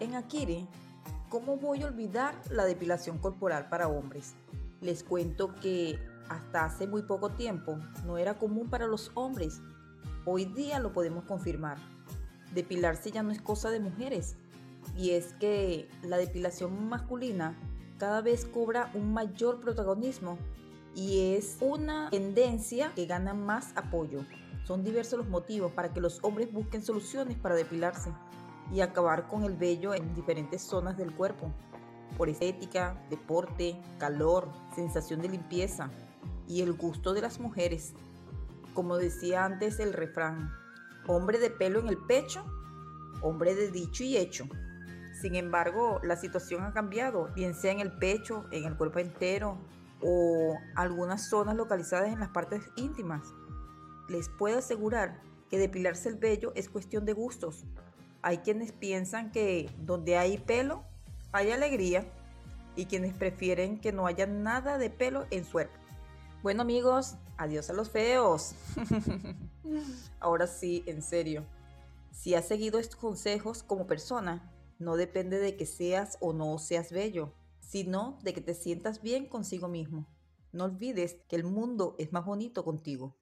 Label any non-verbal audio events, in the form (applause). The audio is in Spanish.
en Akire, ¿cómo voy a olvidar la depilación corporal para hombres? Les cuento que hasta hace muy poco tiempo no era común para los hombres. Hoy día lo podemos confirmar. Depilarse ya no es cosa de mujeres. Y es que la depilación masculina cada vez cobra un mayor protagonismo y es una tendencia que gana más apoyo. Son diversos los motivos para que los hombres busquen soluciones para depilarse y acabar con el vello en diferentes zonas del cuerpo, por estética, deporte, calor, sensación de limpieza y el gusto de las mujeres. Como decía antes el refrán, hombre de pelo en el pecho, hombre de dicho y hecho. Sin embargo, la situación ha cambiado, bien sea en el pecho, en el cuerpo entero o algunas zonas localizadas en las partes íntimas. Les puedo asegurar que depilarse el vello es cuestión de gustos. Hay quienes piensan que donde hay pelo, hay alegría y quienes prefieren que no haya nada de pelo en su cuerpo. Bueno amigos, adiós a los feos. (laughs) Ahora sí, en serio. Si has seguido estos consejos como persona, no depende de que seas o no seas bello, sino de que te sientas bien consigo mismo. No olvides que el mundo es más bonito contigo.